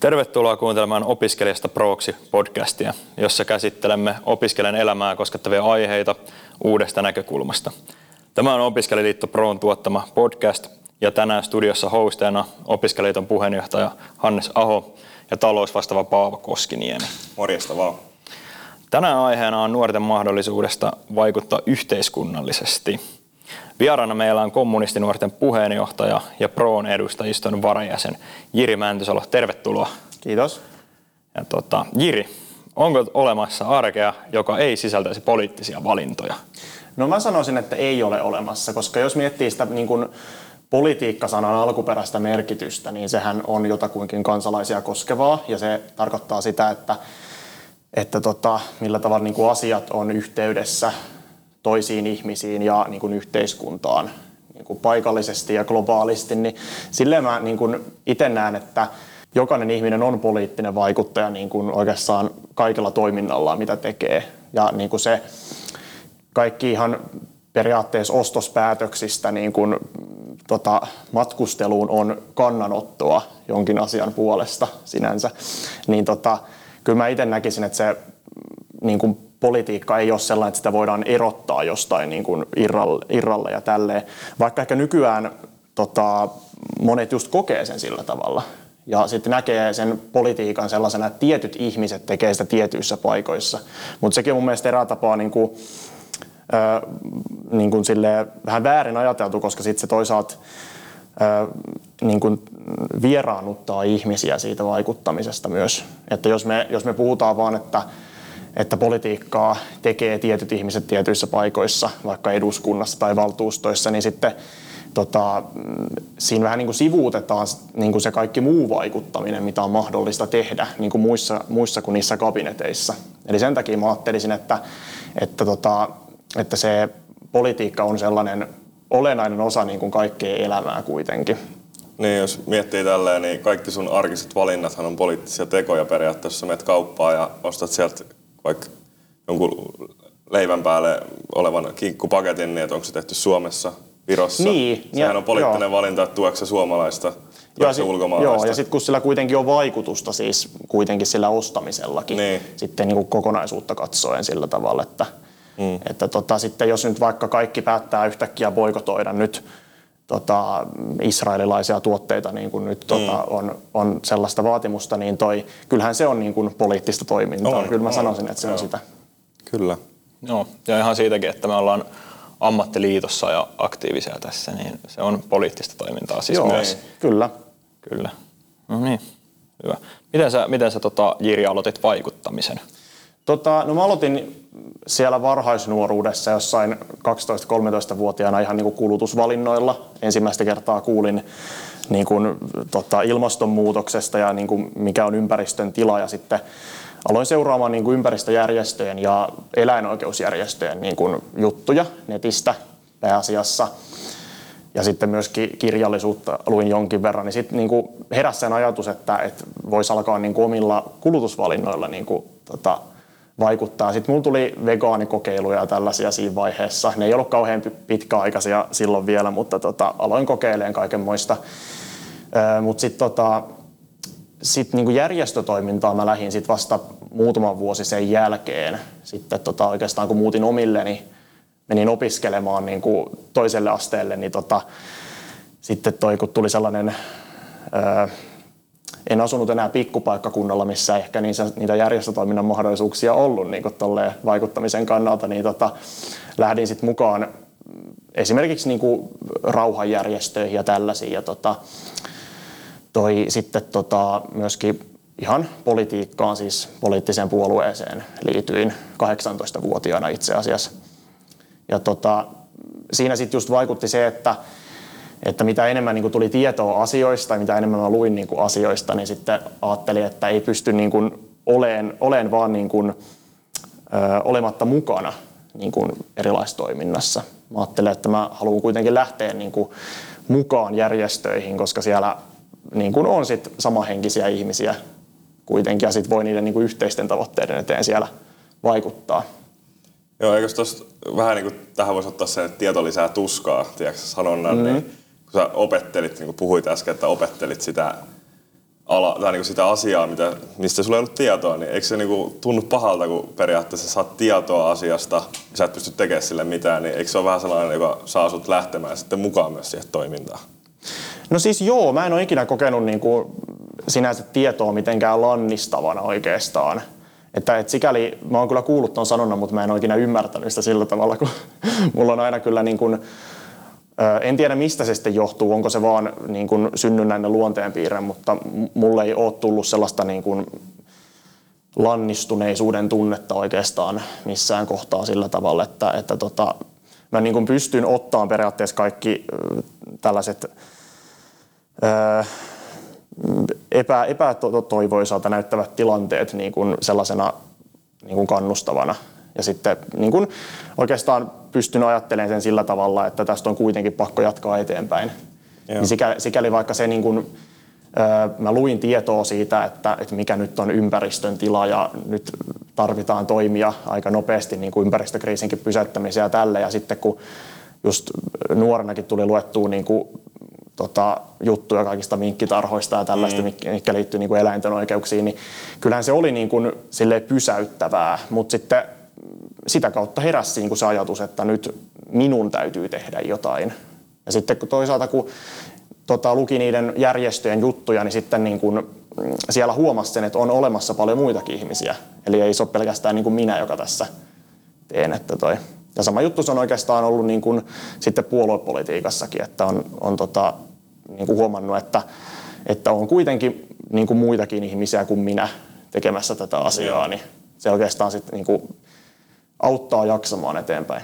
Tervetuloa kuuntelemaan Opiskelijasta Proksi podcastia, jossa käsittelemme opiskelijan elämää koskettavia aiheita uudesta näkökulmasta. Tämä on Opiskelijaliitto Proon tuottama podcast ja tänään studiossa hosteena Opiskelijaliiton puheenjohtaja Hannes Aho ja talousvastaava Paavo Koskiniemi. Morjesta vaan. Tänään aiheena on nuorten mahdollisuudesta vaikuttaa yhteiskunnallisesti. Vieraana meillä on kommunistinuorten puheenjohtaja ja Proon edustajiston varajäsen Jiri Mäntysalo. Tervetuloa. Kiitos. Ja tota, Jiri, onko olemassa arkea, joka ei sisältäisi poliittisia valintoja? No mä sanoisin, että ei ole olemassa, koska jos miettii sitä niin kuin politiikkasanan alkuperäistä merkitystä, niin sehän on jotakuinkin kansalaisia koskevaa ja se tarkoittaa sitä, että, että tota, millä tavalla niin kuin asiat on yhteydessä toisiin ihmisiin ja niin kuin yhteiskuntaan niin kuin paikallisesti ja globaalisti, niin silleen mä niin kuin itse näen, että jokainen ihminen on poliittinen vaikuttaja niin kuin oikeastaan kaikella toiminnallaan, mitä tekee. Ja niin kuin se kaikki ihan periaatteessa ostospäätöksistä niin kuin, tota, matkusteluun on kannanottoa jonkin asian puolesta sinänsä, niin tota, kyllä mä itse näkisin, että se niin kuin politiikka ei ole sellainen, että sitä voidaan erottaa jostain niin kuin irralle, irralle ja tälleen. Vaikka ehkä nykyään tota, monet just kokee sen sillä tavalla. Ja sitten näkee sen politiikan sellaisena, että tietyt ihmiset tekee sitä tietyissä paikoissa. Mutta sekin on mun mielestä erää tapaa niin kuin, äh, niin kuin vähän väärin ajateltu, koska sitten se toisaalta äh, niin kuin vieraannuttaa ihmisiä siitä vaikuttamisesta myös. Että jos me, jos me puhutaan vaan, että että politiikkaa tekee tietyt ihmiset tietyissä paikoissa, vaikka eduskunnassa tai valtuustoissa, niin sitten tota, siinä vähän niin kuin sivuutetaan niin kuin se kaikki muu vaikuttaminen, mitä on mahdollista tehdä niin kuin muissa, muissa kuin niissä kabineteissa. Eli sen takia mä ajattelisin, että, että, tota, että se politiikka on sellainen olennainen osa niin kuin kaikkea elämää kuitenkin. Niin, jos miettii tälleen, niin kaikki sun arkiset valinnathan on poliittisia tekoja periaatteessa. Menet kauppaan ja ostat sieltä vaikka jonkun leivän päälle olevan kinkkupaketin, niin että onko se tehty Suomessa, Virossa. Niin, Sehän ja, on poliittinen joo. valinta, että tueksi suomalaista, tueksi sit, ulkomaalaista. Joo, ja sitten kun sillä kuitenkin on vaikutusta siis kuitenkin sillä ostamisellakin, niin. sitten niin kuin kokonaisuutta katsoen sillä tavalla, että, mm. että tota, sitten jos nyt vaikka kaikki päättää yhtäkkiä boikotoida nyt tota, israelilaisia tuotteita, niin kuin nyt tota, mm. on, on sellaista vaatimusta, niin toi, kyllähän se on niin kuin poliittista toimintaa. On, Kyllä mä on, sanoisin, että se on sitä. Kyllä. Joo, ja ihan siitäkin, että me ollaan ammattiliitossa ja aktiivisia tässä, niin se on poliittista toimintaa siis Joo, myös. Kyllä. Kyllä. No niin, hyvä. Miten sä, miten sä tota, Jiri aloitit vaikuttamisen? Tota, no mä aloitin siellä varhaisnuoruudessa jossain 12-13-vuotiaana ihan niin kuin kulutusvalinnoilla. Ensimmäistä kertaa kuulin niin kuin, tota, ilmastonmuutoksesta ja niin kuin, mikä on ympäristön tila. Ja sitten aloin seuraamaan niin kuin ympäristöjärjestöjen ja eläinoikeusjärjestöjen niin kuin, juttuja netistä pääasiassa. Ja sitten myös kirjallisuutta luin jonkin verran, niin sitten niin heräsi sen ajatus, että, että voisi alkaa niin kuin omilla kulutusvalinnoilla niin kuin, tota, vaikuttaa. Sitten mulla tuli vegaanikokeiluja ja tällaisia siinä vaiheessa. Ne ei ollut kauhean pitkäaikaisia silloin vielä, mutta tota, aloin kokeilemaan kaikenmoista. Mutta sitten tota, sit niinku järjestötoimintaa mä lähdin sit vasta muutaman vuosi sen jälkeen. Sitten tota, oikeastaan kun muutin omilleni, menin opiskelemaan niinku toiselle asteelle, niin tota, sitten toi, kun tuli sellainen en asunut enää pikkupaikkakunnalla, missä ehkä niitä järjestötoiminnan mahdollisuuksia ollut niin vaikuttamisen kannalta, niin tota, lähdin sitten mukaan esimerkiksi niin kuin rauhanjärjestöihin ja tällaisiin. Ja tota, toi sitten tota, myöskin ihan politiikkaan, siis poliittiseen puolueeseen liityin 18-vuotiaana itse asiassa. Ja tota, siinä sitten just vaikutti se, että että mitä enemmän niin kuin tuli tietoa asioista ja mitä enemmän mä luin niin kuin asioista, niin sitten ajattelin, että ei pysty niin kuin oleen, oleen vaan niin kuin, ö, olematta mukana niin kuin erilaistoiminnassa. Mä ajattelin, että mä haluan kuitenkin lähteä niin kuin mukaan järjestöihin, koska siellä niin kuin on sit samahenkisiä ihmisiä kuitenkin ja sitten voi niiden niin kuin yhteisten tavoitteiden eteen siellä vaikuttaa. Joo, eikö tuosta vähän niin kuin tähän voisi ottaa sen, että tieto lisää tuskaa, tiedätkö, sanonnan, mm-hmm. niin kun sä opettelit, niin kuin puhuit äsken, että opettelit sitä ala, tai niin kuin sitä asiaa, mitä, mistä sulla ei ollut tietoa, niin eikö se niin kuin tunnu pahalta, kun periaatteessa saat tietoa asiasta ja sä et pysty tekemään sille mitään, niin eikö se ole vähän sellainen, joka saa sut lähtemään sitten mukaan myös siihen toimintaan? No siis joo, mä en ole ikinä kokenut niin kuin sinänsä tietoa mitenkään lannistavana oikeastaan. Että et sikäli, mä oon kyllä kuullut ton sanonnan, mutta mä en ole ikinä ymmärtänyt sitä sillä tavalla, kun mulla on aina kyllä niin kuin, en tiedä mistä se sitten johtuu, onko se vaan niin kuin synnynnäinen luonteenpiirre, mutta mulle ei ole tullut sellaista niin kuin lannistuneisuuden tunnetta oikeastaan missään kohtaa sillä tavalla, että, että tota, mä niin kuin pystyn ottamaan periaatteessa kaikki tällaiset epä, epätoivoisalta näyttävät tilanteet niin kuin sellaisena niin kuin kannustavana. Ja sitten niin kuin oikeastaan pystyn ajattelemaan sen sillä tavalla, että tästä on kuitenkin pakko jatkaa eteenpäin. Niin sikäli, sikäli vaikka se niin kuin, mä luin tietoa siitä, että, että mikä nyt on ympäristön tila ja nyt tarvitaan toimia aika nopeasti niin kuin ympäristökriisinkin pysäyttämiseen ja tälle. Ja sitten kun just nuorenakin tuli luettua niin kuin tota, juttuja kaikista minkkitarhoista ja tällaista, mm. mikä liittyy niin kuin eläinten oikeuksiin, niin kyllähän se oli niin kuin, pysäyttävää, mutta sitten sitä kautta heräsi niin kuin se ajatus, että nyt minun täytyy tehdä jotain. Ja sitten kun toisaalta kun tota, luki niiden järjestöjen juttuja, niin sitten niin kuin, siellä huomasi sen, että on olemassa paljon muitakin ihmisiä. Eli ei se ole pelkästään niin kuin minä, joka tässä teen. Että toi. Ja sama juttu se on oikeastaan ollut niin kuin sitten puoluepolitiikassakin, että on, on tota, niin kuin huomannut, että, että on kuitenkin niin kuin muitakin ihmisiä kuin minä tekemässä tätä asiaa, niin se oikeastaan sitten niin kuin auttaa jaksamaan eteenpäin.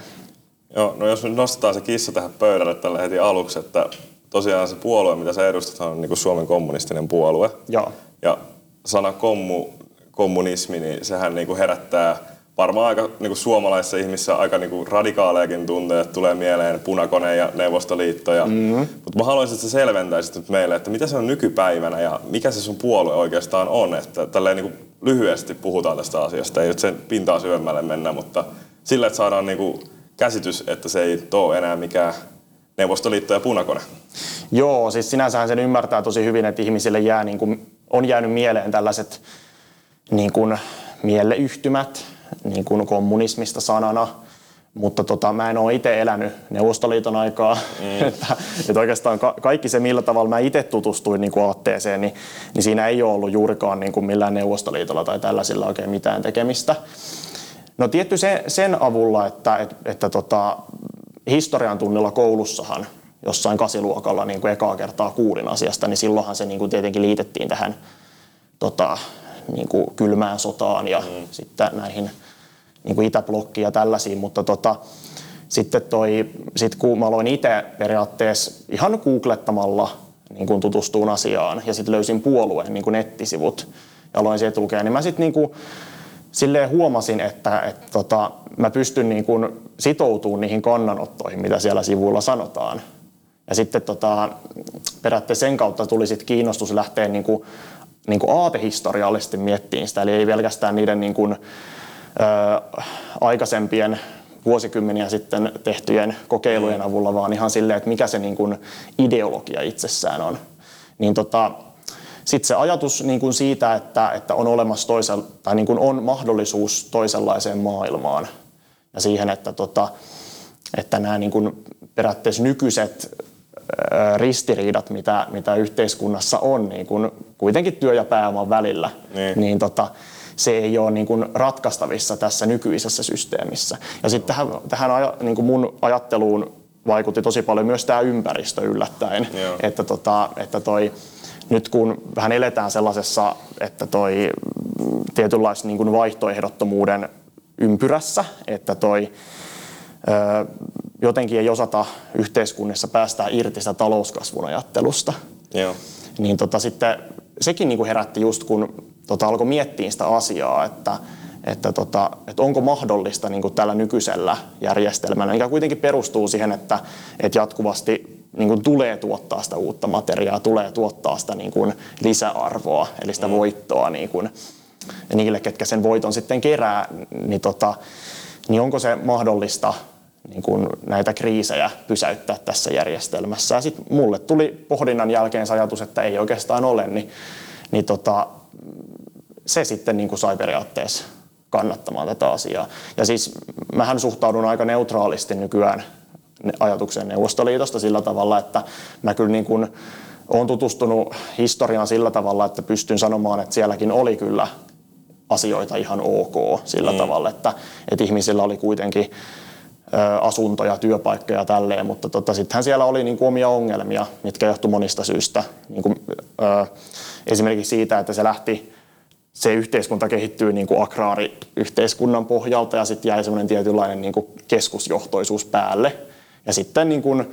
Joo, no jos nyt nostetaan se kissa tähän pöydälle tällä heti aluksi, että tosiaan se puolue, mitä sä edustat, on niin kuin Suomen kommunistinen puolue. Joo. Ja sana kommu, kommunismi, niin sehän niin kuin herättää varmaan aika niin kuin suomalaisissa ihmisissä aika niin kuin radikaalejakin tunteja, tulee mieleen punakone ja Neuvostoliitto. Ja, mm-hmm. Mutta mä haluaisin, että sä selventäisit nyt meille, että mitä se on nykypäivänä ja mikä se sun puolue oikeastaan on. Että tälleen niin kuin lyhyesti puhutaan tästä asiasta, ei nyt sen pintaa syvemmälle mennä, mutta sillä, että saadaan niin kuin käsitys, että se ei ole enää mikään Neuvostoliitto ja punakone. Joo, siis sinänsähän sen ymmärtää tosi hyvin, että ihmisille jää, niin kuin, on jäänyt mieleen tällaiset niin kuin, mieleyhtymät, niin kuin kommunismista sanana, mutta tota, mä en ole itse elänyt Neuvostoliiton aikaa. Mm. että, että oikeastaan ka- kaikki se, millä tavalla mä itse tutustuin niin kuin aatteeseen, niin, niin siinä ei ole ollut juurikaan niin kuin millään Neuvostoliitolla tai tällaisilla oikein mitään tekemistä. No tietty se, sen avulla, että, että, että tota, historian tunnilla koulussahan jossain kasiluokalla niin kuin ekaa kertaa kuulin asiasta, niin silloinhan se niin kuin tietenkin liitettiin tähän tota, niin kuin kylmään sotaan ja mm. sitten näihin niin kuin itäblokkiin ja tällaisiin, mutta tota, sitten toi, sit kun mä aloin itse periaatteessa ihan googlettamalla niin kuin tutustuun asiaan ja sitten löysin puolueen niin kuin nettisivut ja aloin sieltä lukea, niin mä sitten niin kuin, silleen huomasin, että, että tota, mä pystyn niin kuin sitoutumaan niihin kannanottoihin, mitä siellä sivuilla sanotaan. Ja sitten tota, periaatteessa sen kautta tuli sit kiinnostus lähteä niin kuin niin kuin aatehistoriallisesti miettiin sitä, eli ei pelkästään niiden niin kuin, aikaisempien vuosikymmeniä sitten tehtyjen kokeilujen mm. avulla, vaan ihan silleen, että mikä se niin kuin ideologia itsessään on. Niin tota, sitten se ajatus niin kuin siitä, että, että on olemassa toisella, tai niin kuin on mahdollisuus toisenlaiseen maailmaan ja siihen, että, tota, että nämä niin kuin periaatteessa nykyiset ristiriidat, mitä, mitä yhteiskunnassa on niin kun kuitenkin työ ja pääoman välillä, niin, niin tota, se ei ole niin kuin ratkaistavissa tässä nykyisessä systeemissä. Ja sitten tähän, tähän niin kuin mun ajatteluun vaikutti tosi paljon myös tämä ympäristö yllättäen, Joo. että, tota, että toi, nyt kun vähän eletään sellaisessa, että toi tietynlaisen niin kuin vaihtoehdottomuuden ympyrässä, että toi jotenkin ei osata yhteiskunnassa päästää irti sitä talouskasvun ajattelusta. Joo. Niin tota, sitten sekin niin kuin herätti just kun tota, alkoi miettiä sitä asiaa, että, että, tota, että onko mahdollista niin tällä nykyisellä järjestelmällä, mikä kuitenkin perustuu siihen, että, että jatkuvasti niin kuin tulee tuottaa sitä uutta materiaa, tulee tuottaa sitä niin kuin lisäarvoa, eli sitä mm. voittoa niin kuin, niille, ketkä sen voiton sitten kerää, niin, tota, niin onko se mahdollista niin kuin näitä kriisejä pysäyttää tässä järjestelmässä. Ja sitten mulle tuli pohdinnan jälkeen se ajatus, että ei oikeastaan ole, niin niin tota, se sitten niin kuin sai periaatteessa kannattamaan tätä asiaa. Ja siis mähän suhtaudun aika neutraalisti nykyään ajatukseen Neuvostoliitosta sillä tavalla, että mä kyllä niin kuin olen tutustunut historiaan sillä tavalla, että pystyn sanomaan, että sielläkin oli kyllä asioita ihan ok sillä mm. tavalla, että, että ihmisillä oli kuitenkin asuntoja, työpaikkoja ja tälleen, mutta tota, sittenhän siellä oli niin kuin omia ongelmia, mitkä johtu monista syistä. Niin kuin, ö, esimerkiksi siitä, että se lähti, se yhteiskunta kehittyy niin kuin agraariyhteiskunnan pohjalta ja sitten jäi semmoinen tietynlainen niin kuin keskusjohtoisuus päälle. Ja sitten niin kuin,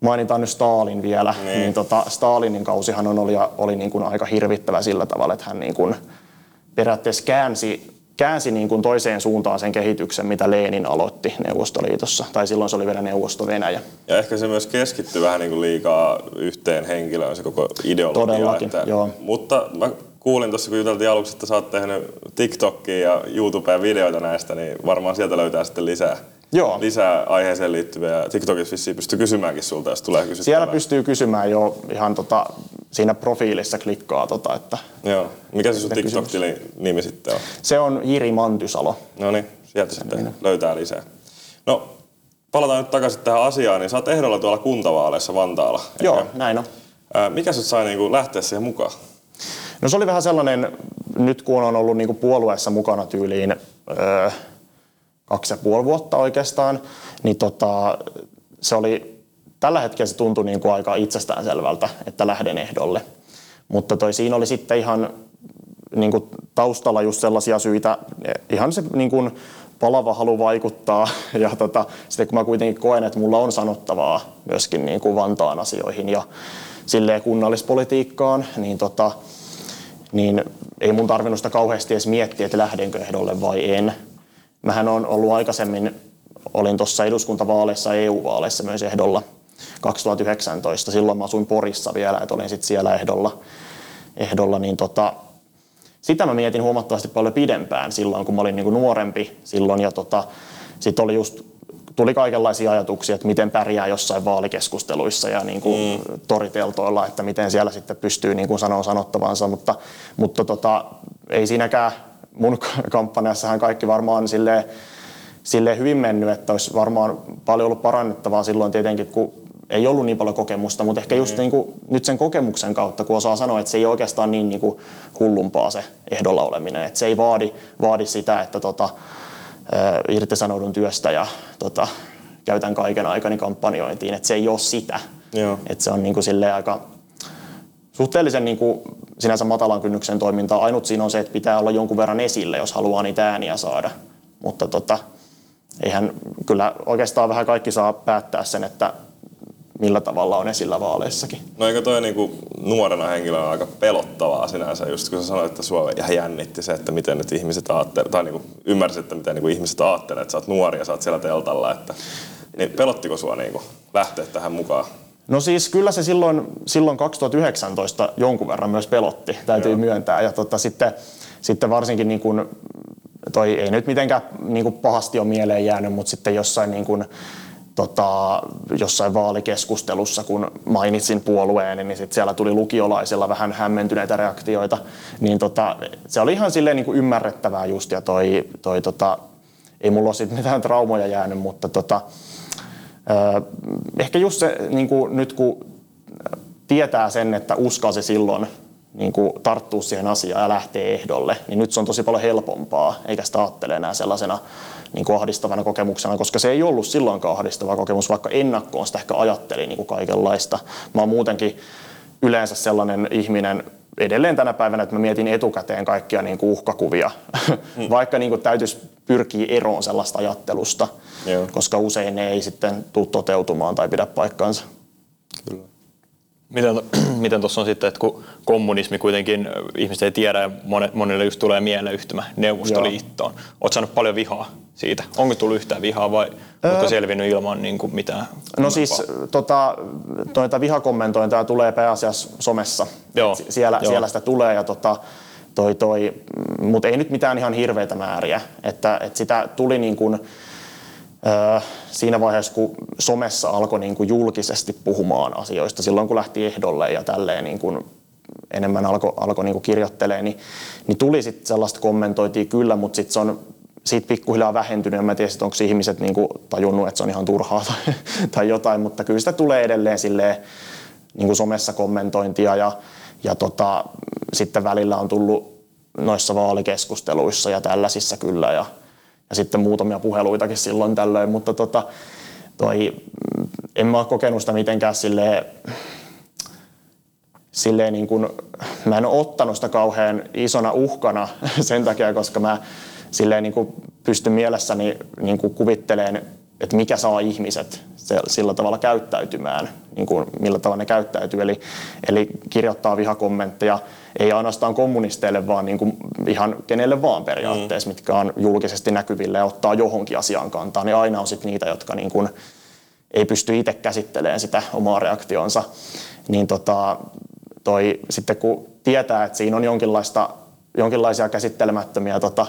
mainitaan nyt Stalin vielä, niin, niin tota, Stalinin kausihan on, oli, oli niin kuin aika hirvittävä sillä tavalla, että hän niin kuin periaatteessa käänsi käänsi niin kuin toiseen suuntaan sen kehityksen, mitä Lenin aloitti Neuvostoliitossa, tai silloin se oli vielä Neuvosto-Venäjä. Ja ehkä se myös keskittyi vähän niin kuin liikaa yhteen henkilöön se koko ideologia. Todellakin, että, joo. Mutta mä kuulin tuossa, kun juteltiin aluksi, että sä oot tehnyt TikTokia ja YouTubea videoita näistä, niin varmaan sieltä löytää sitten lisää Joo. lisää aiheeseen liittyviä. TikTokissa vissiin pystyy kysymäänkin sulta, jos tulee kysyttävää. Siellä pystyy kysymään jo ihan tota, siinä profiilissa klikkaa. Tota, että Joo. Mikä se sun TikTok-tilin nimi sitten on? Se on Jiri Mantysalo. No niin, sieltä sitten minä. löytää lisää. No, palataan nyt takaisin tähän asiaan, niin sä oot ehdolla tuolla kuntavaaleissa Vantaalla. Joo, Eikä? näin on. mikä sut sai niinku lähteä siihen mukaan? No se oli vähän sellainen, nyt kun on ollut niinku puolueessa mukana tyyliin öö, kaksi ja puoli vuotta oikeastaan, niin tota, se oli, tällä hetkellä se tuntui niin kuin aika itsestäänselvältä, että lähden ehdolle. Mutta toi siinä oli sitten ihan niin kuin taustalla just sellaisia syitä, ihan se niin kuin palava halu vaikuttaa ja tota, sitten kun mä kuitenkin koen, että mulla on sanottavaa myöskin niin kuin Vantaan asioihin ja silleen kunnallispolitiikkaan, niin, tota, niin ei mun tarvinnut sitä kauheasti edes miettiä, että lähdenkö ehdolle vai en. Mähän on ollut aikaisemmin, olin tuossa eduskuntavaaleissa EU-vaaleissa myös ehdolla 2019. Silloin mä asuin Porissa vielä, että olin sitten siellä ehdolla. ehdolla niin tota, sitä mä mietin huomattavasti paljon pidempään silloin, kun mä olin niinku nuorempi silloin. Ja tota, sitten oli just tuli kaikenlaisia ajatuksia, että miten pärjää jossain vaalikeskusteluissa ja niin kuin mm. toriteltoilla, että miten siellä sitten pystyy niin kuin sanoa sanottavansa, mutta, mutta tota, ei siinäkään mun kampanjassahan kaikki varmaan silleen, silleen hyvin mennyt, että olisi varmaan paljon ollut parannettavaa silloin tietenkin, kun ei ollut niin paljon kokemusta, mutta ehkä just mm. niin kuin, nyt sen kokemuksen kautta, kun osaa sanoa, että se ei oikeastaan niin, niin kuin hullumpaa se ehdolla oleminen. Että se ei vaadi, vaadi sitä, että tota, irtisanoudun työstä ja tota, käytän kaiken aikani kampanjointiin. Että se ei ole sitä. Joo. Että se on niin kuin aika suhteellisen niin kuin sinänsä matalan kynnyksen toimintaa. Ainut siinä on se, että pitää olla jonkun verran esille, jos haluaa niitä ääniä saada. Mutta tota, eihän kyllä oikeastaan vähän kaikki saa päättää sen, että millä tavalla on esillä vaaleissakin. No eikö toi niinku nuorena henkilönä aika pelottavaa sinänsä, just kun sä sanoit, että sua ihan jännitti se, että miten nyt ihmiset ajattelevat, tai niinku ymmärsit, että miten niinku ihmiset ajattelevat, että sä oot nuori ja sä oot siellä teltalla, että niin pelottiko sua niinku lähteä tähän mukaan? No siis kyllä se silloin, silloin 2019 jonkun verran myös pelotti, täytyy Joo. myöntää. Ja tota, sitten, sitten varsinkin niin kuin, toi ei nyt mitenkään niin kuin pahasti ole mieleen jäänyt, mutta sitten jossain niin kuin, tota, jossain vaalikeskustelussa, kun mainitsin puolueen, niin sit siellä tuli lukiolaisilla vähän hämmentyneitä reaktioita. Niin tota, se oli ihan silleen niin kuin ymmärrettävää just, ja toi, toi tota, ei mulla ole mitään traumoja jäänyt, mutta tota, Ehkä just se, niin kuin nyt kun tietää sen, että uskalsi silloin niin kuin tarttua siihen asiaan ja lähtee ehdolle, niin nyt se on tosi paljon helpompaa, eikä sitä ajattele enää sellaisena niin kuin ahdistavana kokemuksena, koska se ei ollut silloinkaan ahdistava kokemus, vaikka ennakkoon sitä ehkä ajattelin niin kuin kaikenlaista. Mä oon muutenkin yleensä sellainen ihminen, edelleen tänä päivänä, että mä mietin etukäteen kaikkia niin kuin uhkakuvia, hmm. vaikka niin kuin täytyisi pyrkiä eroon sellaista ajattelusta, Joo. koska usein ne ei sitten tule toteutumaan tai pidä paikkaansa. Kyllä. Miten, miten tuossa on sitten, että kun kommunismi kuitenkin ihmiset ei tiedä ja monille just tulee mieleen yhtymä Neuvostoliittoon. Oletko saanut paljon vihaa siitä? Onko tullut yhtään vihaa vai öö, onko selvinnyt ilman niin kuin mitään? No siis tota, tuota vihakommentointia tulee pääasiassa somessa. Joo. Siellä, Joo. siellä sitä tulee ja tota, toi, toi, mutta ei nyt mitään ihan hirveitä määriä. Että, että sitä tuli niin kuin, siinä vaiheessa, kun somessa alkoi niin kuin julkisesti puhumaan asioista, silloin kun lähti ehdolle ja tälleen, niin kuin, enemmän alkoi alko niin kirjoittelemaan, niin, niin tuli sitten sellaista kommentointia kyllä, mutta sitten se on siitä pikkuhiljaa vähentynyt. En mä tiedä, onko ihmiset niin kuin tajunnut, että se on ihan turhaa tai, tai jotain, mutta kyllä sitä tulee edelleen silleen, niin kuin somessa kommentointia ja, ja tota, sitten välillä on tullut noissa vaalikeskusteluissa ja tällaisissa kyllä ja, ja sitten muutamia puheluitakin silloin tällöin, mutta tota, toi, en mä ole kokenut sitä mitenkään silleen, silleen niin kuin, mä en ole ottanut sitä kauhean isona uhkana sen takia, koska mä silleen niin kuin pystyn mielessäni niin kuin kuvitteleen, että mikä saa ihmiset sillä tavalla käyttäytymään, niin kuin millä tavalla ne käyttäytyy. Eli, eli kirjoittaa vihakommentteja ei ainoastaan kommunisteille, vaan niin kuin ihan kenelle vaan periaatteessa, mm. mitkä on julkisesti näkyville ja ottaa johonkin asiaan kantaa, niin aina on sitten niitä, jotka niin kuin ei pysty itse käsittelemään sitä omaa reaktionsa. Niin tota, toi, sitten kun tietää, että siinä on jonkinlaista, jonkinlaisia käsittelemättömiä tota,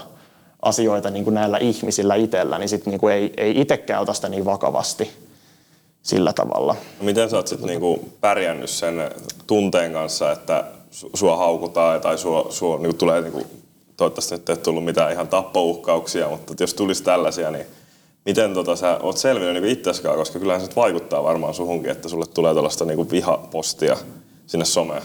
asioita niin kuin näillä ihmisillä itsellä, niin sitten niin ei, ei itsekään ota sitä niin vakavasti sillä tavalla. No miten sä oot sitten niinku pärjännyt sen tunteen kanssa, että sua haukutaan tai sua, sua niinku tulee, niinku, toivottavasti nyt ei tullut mitään ihan tappouhkauksia, mutta jos tulisi tällaisia, niin miten tota, sä oot selvinnyt niinku itseskaan, koska kyllähän se vaikuttaa varmaan suhunkin, että sulle tulee tällaista niinku vihapostia sinne someen.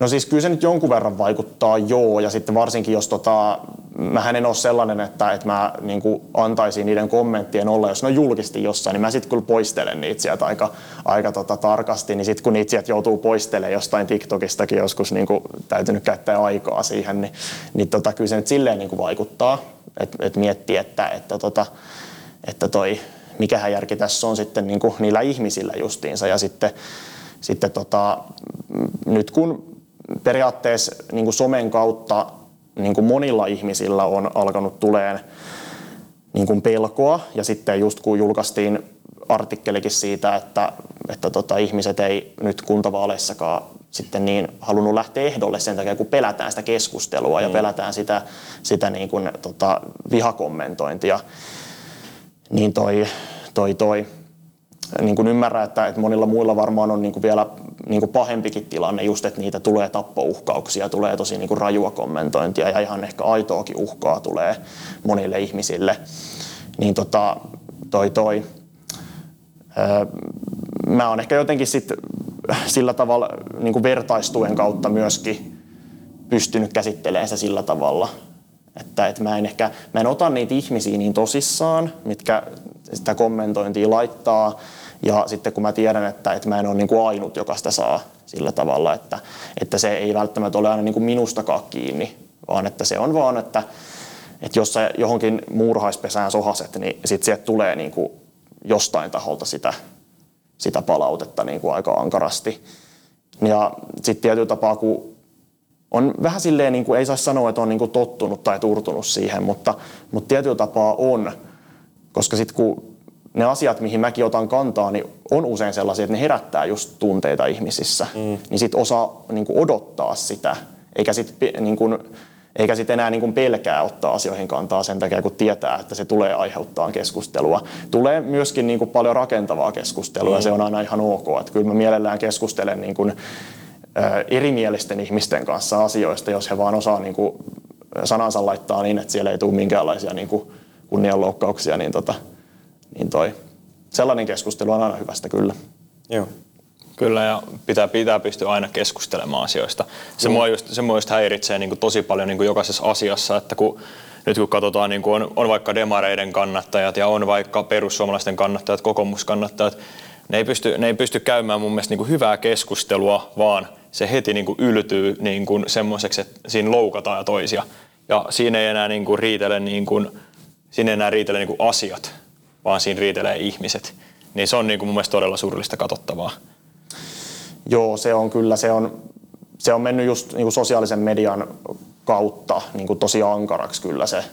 No siis kyllä se nyt jonkun verran vaikuttaa joo, ja sitten varsinkin jos tota, mä en ole sellainen, että, että mä niin kuin antaisin niiden kommenttien olla, jos ne on julkisesti jossain, niin mä sitten kyllä poistelen niitä sieltä aika, aika tota, tarkasti, niin sitten kun niitä sieltä joutuu poistelemaan jostain TikTokistakin joskus niin kuin täytynyt käyttää aikaa siihen, niin, niin tota, kyllä se nyt silleen niin kuin vaikuttaa, että et miettii, että, että, tota, että toi, mikähän järki tässä on sitten niin kuin niillä ihmisillä justiinsa, ja sitten, sitten tota, nyt kun periaatteessa niin kuin somen kautta niin kuin monilla ihmisillä on alkanut tuleen niin kuin pelkoa ja sitten just kun julkaistiin artikkelikin siitä, että, että tota, ihmiset ei nyt kuntavaaleissakaan sitten niin halunnut lähteä ehdolle sen takia, kun pelätään sitä keskustelua mm. ja pelätään sitä, sitä niin kuin, tota, vihakommentointia, niin toi, toi, toi niin kuin ymmärrän, että, että monilla muilla varmaan on niin kuin vielä niin kuin pahempikin tilanne, just että niitä tulee tappouhkauksia, tulee tosi niin kuin rajua kommentointia ja ihan ehkä aitoakin uhkaa tulee monille ihmisille. Niin tota, toi toi. Öö, mä oon ehkä jotenkin sit sillä tavalla niin kuin vertaistuen kautta myöskin pystynyt käsittelemään sitä sillä tavalla, että, että mä en ehkä mä en ota niitä ihmisiä niin tosissaan, mitkä sitä kommentointia laittaa, ja sitten kun mä tiedän, että, että mä en ole niin kuin ainut, joka sitä saa sillä tavalla, että, että se ei välttämättä ole aina niin kuin minustakaan kiinni, vaan että se on vaan, että, että jos sä johonkin muurahaispesään sohaset, niin sitten sieltä tulee niin kuin jostain taholta sitä, sitä palautetta niin kuin aika ankarasti. Ja sitten tietyllä tapaa, kun on vähän silleen, niin kuin, ei saa sanoa, että on niin kuin tottunut tai turtunut siihen, mutta, mutta tietyllä tapaa on, koska sitten kun ne asiat, mihin mäkin otan kantaa, niin on usein sellaisia, että ne herättää just tunteita ihmisissä. Mm. Niin sit osaa niin kuin odottaa sitä, eikä sit, niin kuin, eikä sit enää niin kuin pelkää ottaa asioihin kantaa sen takia, kun tietää, että se tulee aiheuttaa keskustelua. Tulee myöskin niin kuin paljon rakentavaa keskustelua, mm. ja se on aina ihan ok. Että kyllä mä mielellään keskustelen niin kuin, ä, erimielisten ihmisten kanssa asioista, jos he vaan osaa niin kuin, sanansa laittaa niin, että siellä ei tule minkäänlaisia niin kuin, kunnianloukkauksia, niin tota, niin toi, sellainen keskustelu on aina hyvästä kyllä. Joo. Kyllä, ja pitää, pitää pystyä aina keskustelemaan asioista. Se, mm. mua, just, se mua just häiritsee niin kuin tosi paljon niin kuin jokaisessa asiassa, että kun, nyt kun katsotaan, niin kuin on, on vaikka demareiden kannattajat ja on vaikka perussuomalaisten kannattajat, kokoomuskannattajat, ne ei pysty, ne ei pysty käymään mun mielestä niin kuin hyvää keskustelua, vaan se heti niin kuin yltyy niin kuin semmoiseksi, että siinä loukataan toisia. Ja siinä ei enää niin kuin riitele, niin kuin, siinä ei enää riitele niin kuin asiat, vaan siinä riitelee ihmiset. Niin se on niin kuin mun mielestä todella surullista katsottavaa. Joo, se on kyllä, se on, se on mennyt just niin kuin sosiaalisen median kautta niin kuin tosi ankaraksi kyllä se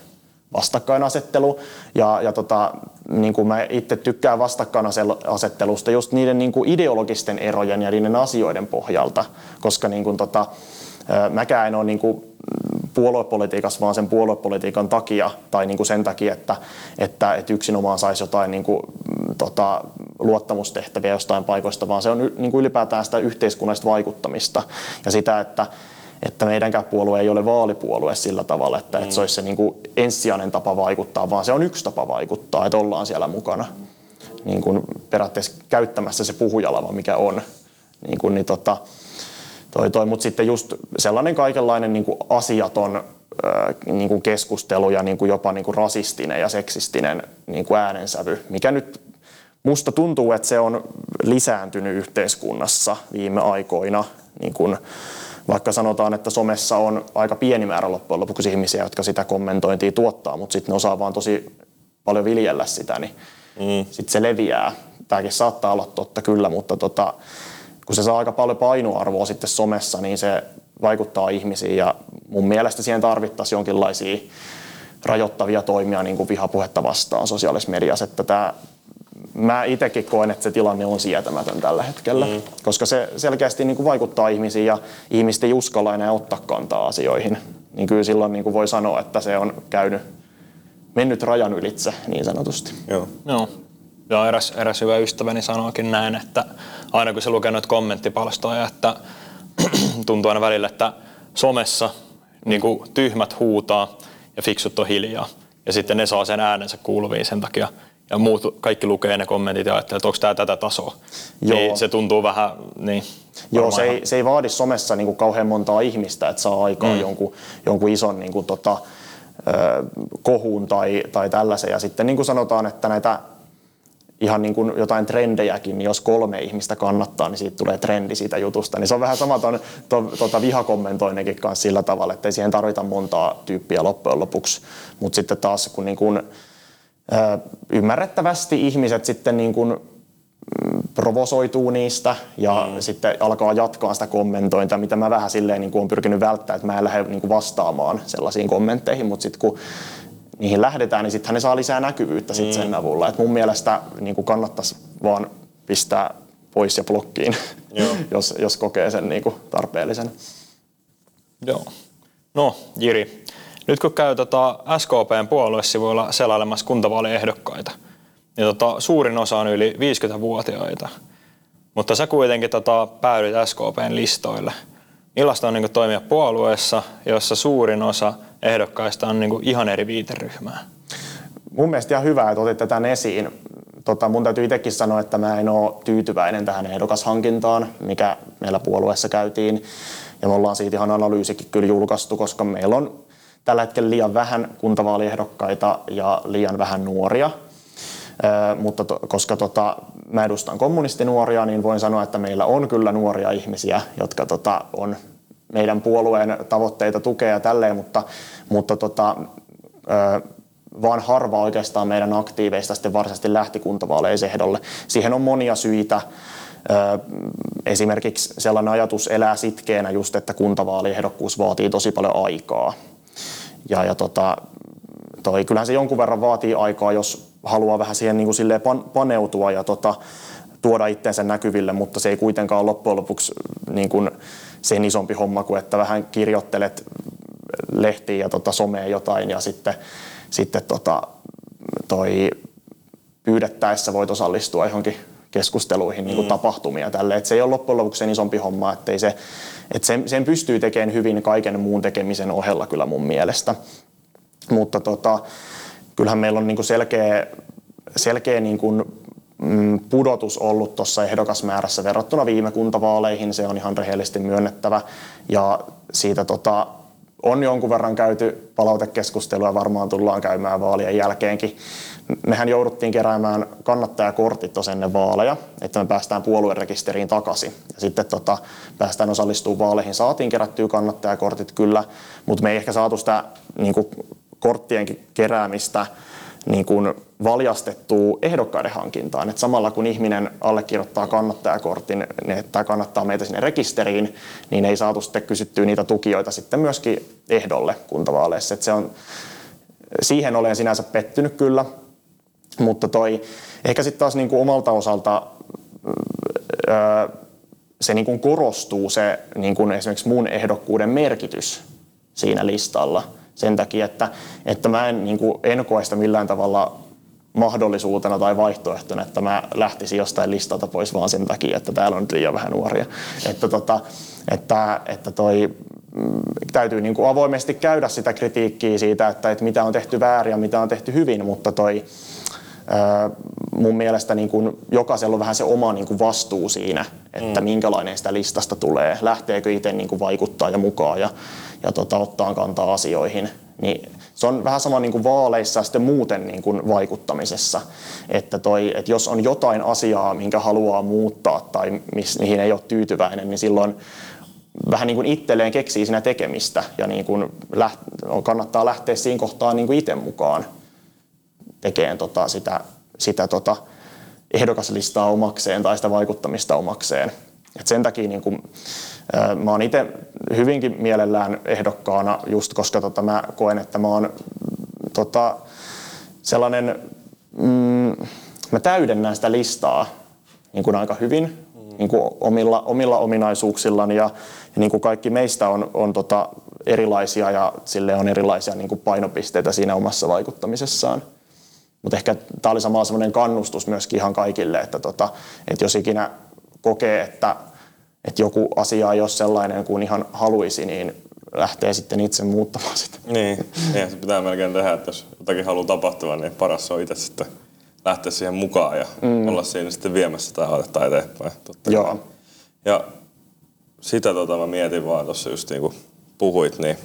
vastakkainasettelu. Ja, ja tota, niin kuin mä itse tykkään vastakkainasettelusta just niiden niin kuin ideologisten erojen ja niiden asioiden pohjalta, koska niin kuin tota, mäkään en ole niin kuin puoluepolitiikassa, vaan sen puoluepolitiikan takia tai niin kuin sen takia, että, että, että yksinomaan saisi jotain niin kuin, tota, luottamustehtäviä jostain paikoista, vaan se on niin kuin ylipäätään sitä yhteiskunnallista vaikuttamista ja sitä, että että meidänkään puolue ei ole vaalipuolue sillä tavalla, että, mm. että se olisi se niin kuin ensisijainen tapa vaikuttaa, vaan se on yksi tapa vaikuttaa, että ollaan siellä mukana niin kuin periaatteessa käyttämässä se puhujalava, mikä on. Niin kuin, niin tota, toi, toi, mutta sitten just sellainen kaikenlainen niin kuin asiaton niin kuin keskustelu ja niin kuin jopa niin kuin rasistinen ja seksistinen niin kuin äänensävy, mikä nyt musta tuntuu, että se on lisääntynyt yhteiskunnassa viime aikoina. Niin kuin, vaikka sanotaan, että somessa on aika pieni määrä loppujen lopuksi ihmisiä, jotka sitä kommentointia tuottaa, mutta sitten ne osaa vaan tosi paljon viljellä sitä, niin mm. sitten se leviää. Tämäkin saattaa olla totta kyllä, mutta tota, kun se saa aika paljon painoarvoa sitten somessa, niin se vaikuttaa ihmisiin ja mun mielestä siihen tarvittaisiin jonkinlaisia rajoittavia toimia niin kuin vihapuhetta vastaan sosiaalisessa mediassa. Että tämä, mä itsekin koen, että se tilanne on sietämätön tällä hetkellä, mm. koska se selkeästi niin kuin vaikuttaa ihmisiin ja ihmiset ei uskalla enää ottaa kantaa asioihin. Niin kyllä silloin niin kuin voi sanoa, että se on käynyt, mennyt rajan ylitse niin sanotusti. Joo. Joo. Ja eräs, eräs hyvä ystäväni sanoikin näin, että aina kun se lukee noita kommenttipalstoja, että tuntuu aina välillä, että somessa niin kuin tyhmät huutaa ja fiksut on hiljaa. Ja sitten ne saa sen äänensä kuuluviin sen takia. Ja muut, kaikki lukee ne kommentit ja ajattelee, että onko tämä tätä tasoa. Joo. Niin se tuntuu vähän, niin. Joo, se ei, se ei vaadi somessa niin kuin kauhean montaa ihmistä, että saa aikaan mm. jonkun, jonkun ison niin kuin, tota, kohun tai, tai tällaisen. Ja sitten niin kuin sanotaan, että näitä ihan niin kuin jotain trendejäkin, niin jos kolme ihmistä kannattaa, niin siitä tulee trendi siitä jutusta. Niin se on vähän sama tuon to, tota vihakommentoinninkin kanssa sillä tavalla, että ei siihen tarvita montaa tyyppiä loppujen lopuksi. Mutta sitten taas kun niin kuin, ö, ymmärrettävästi ihmiset sitten niin kuin, mm, provosoituu niistä ja mm. sitten alkaa jatkaa sitä kommentointia, mitä mä vähän silleen niin kuin olen pyrkinyt välttämään, että mä en lähde niin kuin vastaamaan sellaisiin kommentteihin, mutta sitten kun niihin lähdetään, niin sittenhän ne saa lisää näkyvyyttä sit sen mm. avulla. Et mun mielestä niin kuin kannattaisi vaan pistää pois ja blokkiin, jos, jos kokee sen niin kuin tarpeellisen. Joo. No, Jiri, nyt kun käy tota SKPn puoluesivuilla selailemassa kuntavaaliehdokkaita, niin tota, suurin osa on yli 50-vuotiaita. Mutta sä kuitenkin tota, päädyit SKPn listoille. Millaista on niin kuin, toimia puolueessa, jossa suurin osa ehdokkaista on niin kuin ihan eri viiteryhmää. Mun mielestä ihan hyvä, että otitte tämän esiin. Tota, mun täytyy itsekin sanoa, että mä en ole tyytyväinen tähän ehdokashankintaan, mikä meillä puolueessa käytiin. Ja me ollaan siitä ihan analyysikin kyllä julkaistu, koska meillä on tällä hetkellä liian vähän kuntavaaliehdokkaita ja liian vähän nuoria. Mutta to, koska tota, mä edustan kommunistinuoria, niin voin sanoa, että meillä on kyllä nuoria ihmisiä, jotka tota, on meidän puolueen tavoitteita tukea ja tälleen, mutta, mutta tota, ö, vaan harva oikeastaan meidän aktiiveista sitten varsinaisesti lähti kuntavaaleisehdolle. Siihen on monia syitä. Esimerkiksi sellainen ajatus elää sitkeenä just, että kuntavaaliehdokkuus vaatii tosi paljon aikaa. Ja, ja tota, toi, kyllähän se jonkun verran vaatii aikaa, jos haluaa vähän siihen niin kuin pan, paneutua ja tota, tuoda itseensä näkyville, mutta se ei kuitenkaan ole loppujen lopuksi niin kuin, sen isompi homma kuin että vähän kirjoittelet lehtiin ja tota someen jotain ja sitten, sitten tota, toi pyydettäessä voit osallistua johonkin keskusteluihin, mm. niin kuin tapahtumia tälle. Et se ei ole loppujen lopuksi sen isompi homma, että se, et sen, sen pystyy tekemään hyvin kaiken muun tekemisen ohella kyllä mun mielestä. Mutta tota, kyllähän meillä on niin kuin selkeä, selkeä niin kuin Mm, pudotus ollut tuossa ehdokasmäärässä verrattuna viime kuntavaaleihin, se on ihan rehellisesti myönnettävä. Ja siitä tota, on jonkun verran käyty palautekeskustelua, varmaan tullaan käymään vaalien jälkeenkin. Mehän jouduttiin keräämään kannattajakortit tuossa ennen vaaleja, että me päästään puoluerekisteriin takaisin. Ja sitten tota, päästään osallistumaan vaaleihin. Saatiin kerättyä kannattajakortit kyllä, mutta me ei ehkä saatu sitä niin kuin, korttienkin keräämistä niin kuin valjastettua ehdokkaiden hankintaan. Et samalla kun ihminen allekirjoittaa kannattajakortin tai kannattaa meitä sinne rekisteriin, niin ei saatu sitten kysyttyä niitä tukijoita sitten myöskin ehdolle kuntavaaleissa. Et se on, siihen olen sinänsä pettynyt kyllä, mutta toi, ehkä sitten taas niin kuin omalta osalta öö, se niin kuin korostuu se niin kuin esimerkiksi mun ehdokkuuden merkitys siinä listalla – sen takia, että, että mä en, niin kuin, en koe sitä millään tavalla mahdollisuutena tai vaihtoehtona, että mä lähtisin jostain listalta pois vaan sen takia, että täällä on nyt liian vähän nuoria. Että, tota, että, että toi, mm, täytyy niin kuin avoimesti käydä sitä kritiikkiä siitä, että, että mitä on tehty väärin ja mitä on tehty hyvin, mutta toi, mun mielestä niin kuin jokaisella on vähän se oma niin kuin vastuu siinä, että mm. minkälainen sitä listasta tulee, lähteekö itse niin kuin vaikuttaa ja mukaan ja, ja tota, ottaa kantaa asioihin. Niin se on vähän sama niin kuin vaaleissa ja sitten muuten niin kuin vaikuttamisessa, että, toi, että jos on jotain asiaa, minkä haluaa muuttaa tai miss, mihin ei ole tyytyväinen, niin silloin vähän niin kuin itselleen keksii siinä tekemistä ja niin kuin läht, kannattaa lähteä siinä kohtaa niin kuin itse mukaan tekemään tota sitä, sitä tota ehdokaslistaa omakseen tai sitä vaikuttamista omakseen. Et sen takia niin kuin, mä oon itse hyvinkin mielellään ehdokkaana, just koska tota, mä koen, että mä oon tota, sellainen, mm, mä täydennän sitä listaa niin kuin aika hyvin mm. niin kuin omilla, omilla ominaisuuksillani ja, ja niin kuin kaikki meistä on, on tota, erilaisia ja sille on erilaisia niin kuin painopisteitä siinä omassa vaikuttamisessaan. Mutta ehkä tämä oli samalla sellainen kannustus myöskin ihan kaikille, että, tota, että jos ikinä kokee, että, että joku asia ei ole sellainen kuin ihan haluaisi, niin lähtee sitten itse muuttamaan sitä. Niin, niin se pitää melkein tehdä, että jos jotakin haluaa tapahtua, niin paras on itse sitten lähteä siihen mukaan ja mm. olla siinä sitten viemässä sitä haatetta eteenpäin. Totta Joo. Kai. Ja sitä tota mä mietin vaan tuossa just niin kuin puhuit, niin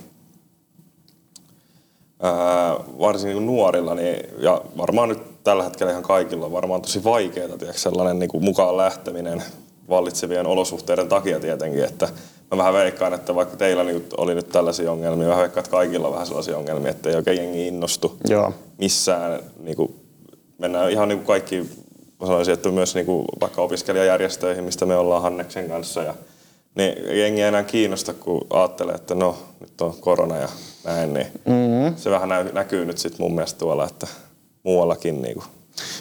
ää, varsinkin niin nuorilla, niin, ja varmaan nyt tällä hetkellä ihan kaikilla on varmaan tosi vaikeaa tiedätkö, sellainen niin kuin mukaan lähteminen vallitsevien olosuhteiden takia tietenkin, että mä vähän veikkaan, että vaikka teillä niin oli nyt tällaisia ongelmia, mä veikkaan, että kaikilla on vähän sellaisia ongelmia, että ei oikein jengi innostu Joo. missään. Niin kuin, mennään ihan niin kuin kaikki, mä sanoisin, että myös niin kuin vaikka opiskelijajärjestöihin, mistä me ollaan Hanneksen kanssa ja niin jengi ei enää kiinnosta, kun ajattelee, että no, nyt on korona ja näin, niin mm-hmm. se vähän näkyy nyt sitten mun mielestä tuolla, että muuallakin. Niin kuin.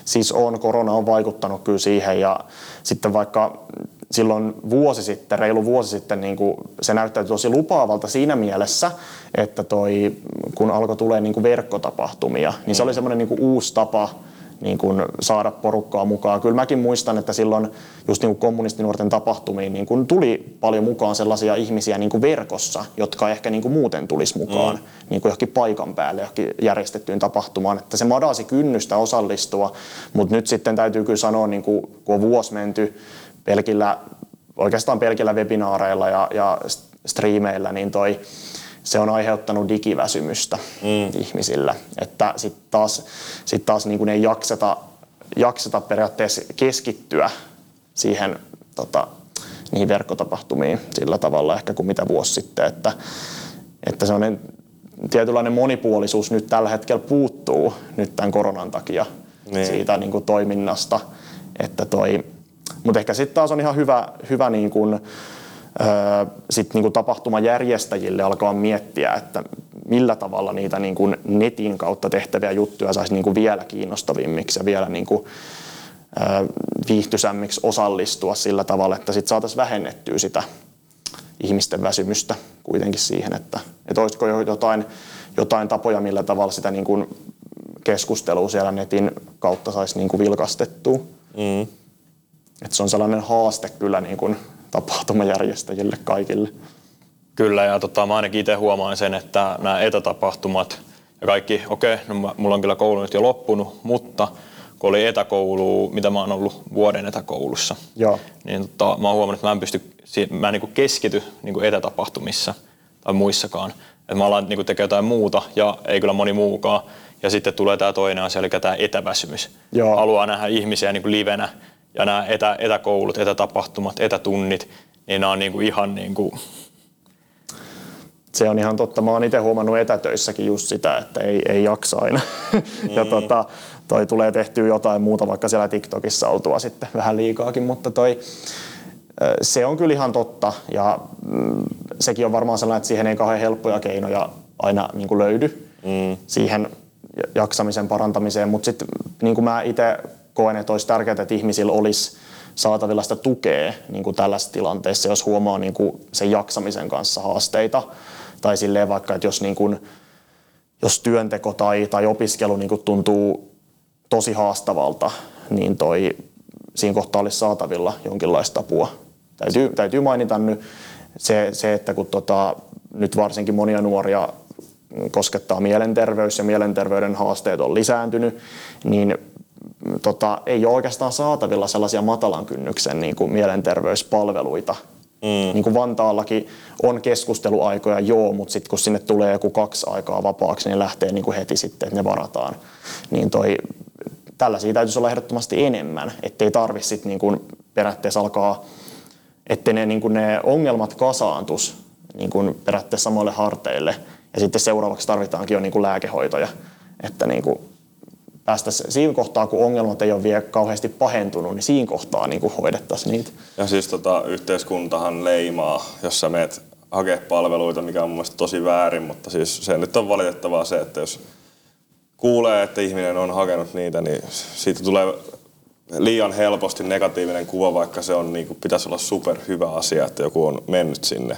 Siis on, korona on vaikuttanut kyllä siihen ja sitten vaikka silloin vuosi sitten, reilu vuosi sitten, niin kuin se näyttäytyi tosi lupaavalta siinä mielessä, että toi, kun alkoi tulee niin kuin verkkotapahtumia, niin se oli semmoinen niin kuin uusi tapa niin kuin saada porukkaa mukaan. Kyllä mäkin muistan, että silloin just niin kuin kommunistinuorten tapahtumiin niin kuin tuli paljon mukaan sellaisia ihmisiä niin kuin verkossa, jotka ehkä niin kuin muuten tulisi mukaan mm. niin kuin johonkin paikan päälle, johonkin järjestettyyn tapahtumaan. Että se madasi kynnystä osallistua, mutta nyt sitten täytyy kyllä sanoa, niin kuin, kun on vuosi menty pelkillä, oikeastaan pelkillä webinaareilla ja, ja striimeillä, niin toi se on aiheuttanut digiväsymystä mm. ihmisillä. Että sitten taas, sit taas niin kuin ei jakseta, jakseta periaatteessa keskittyä siihen tota, niihin verkkotapahtumiin sillä tavalla ehkä kuin mitä vuosi sitten. Että, että sellainen tietynlainen monipuolisuus nyt tällä hetkellä puuttuu nyt tämän koronan takia niin. siitä niin kuin toiminnasta. Että toi, mutta ehkä sitten taas on ihan hyvä, hyvä niin kuin, sitten niin kuin tapahtumajärjestäjille alkaa miettiä, että millä tavalla niitä niin kuin netin kautta tehtäviä juttuja saisi niin kuin vielä kiinnostavimmiksi ja vielä niin kuin, viihtyisämmiksi osallistua sillä tavalla, että sitten saataisiin vähennettyä sitä ihmisten väsymystä kuitenkin siihen, että, että olisiko jo jotain, jotain tapoja, millä tavalla sitä niin kuin keskustelua siellä netin kautta saisi niin kuin vilkastettua. Mm. Että se on sellainen haaste kyllä niin kuin tapahtumajärjestäjille kaikille. Kyllä, ja tota, mä ainakin itse huomaan sen, että nämä etätapahtumat ja kaikki, okei, okay, no mulla on kyllä koulu nyt jo loppunut, mutta kun oli etäkoulu, mitä mä oon ollut vuoden etäkoulussa, Joo. niin tota, mä oon huomannut, että mä en pysty, mä en niin keskity niin etätapahtumissa tai muissakaan. Että mä alan niin tekemään jotain muuta ja ei kyllä moni muukaan. Ja sitten tulee tämä toinen asia, eli tämä etäväsymys. Joo. Haluaa nähdä ihmisiä niin livenä ja nämä etä, etäkoulut, etätapahtumat, etätunnit, niin nämä on niin kuin ihan niin kuin... Se on ihan totta. Mä oon itse huomannut etätöissäkin just sitä, että ei, ei jaksa aina. Mm. ja tota, toi tulee tehtyä jotain muuta, vaikka siellä TikTokissa oltua sitten vähän liikaakin, mutta toi, se on kyllä ihan totta ja mm, sekin on varmaan sellainen, että siihen ei kauhean helppoja keinoja aina niin kuin löydy mm. siihen jaksamisen parantamiseen, mutta sitten niin kuin mä itse koen, että olisi tärkeää, että ihmisillä olisi saatavilla sitä tukea niin kuin tällaisessa tilanteessa, jos huomaa niin kuin sen jaksamisen kanssa haasteita. Tai silleen vaikka, että jos, niin kuin, jos työnteko tai, tai opiskelu niin kuin tuntuu tosi haastavalta, niin toi, siinä kohtaa olisi saatavilla jonkinlaista apua. Täytyy, täytyy mainita nyt se, se että kun tota, nyt varsinkin monia nuoria koskettaa mielenterveys ja mielenterveyden haasteet on lisääntynyt, niin tota, ei ole oikeastaan saatavilla sellaisia matalan kynnyksen niin kuin mielenterveyspalveluita. Mm. Niin kuin Vantaallakin on keskusteluaikoja, joo, mutta sitten kun sinne tulee joku kaksi aikaa vapaaksi, niin lähtee niin kuin heti sitten, että ne varataan. Niin toi, tällaisia täytyisi olla ehdottomasti enemmän, ettei tarvi sitten niin kuin periaatteessa alkaa, ettei ne, niin kuin ne ongelmat kasaantus niin kuin periaatteessa samoille harteille. Ja sitten seuraavaksi tarvitaankin jo niin kuin lääkehoitoja. Että niin kuin päästä siinä kohtaa, kun ongelmat ei ole vielä kauheasti pahentunut, niin siinä kohtaa niin kuin hoidettaisiin niitä. Ja siis tota, yhteiskuntahan leimaa, jos sä meet hakea palveluita, mikä on mun tosi väärin, mutta siis se nyt on valitettavaa se, että jos kuulee, että ihminen on hakenut niitä, niin siitä tulee liian helposti negatiivinen kuva, vaikka se on, niin kuin, pitäisi olla super hyvä asia, että joku on mennyt sinne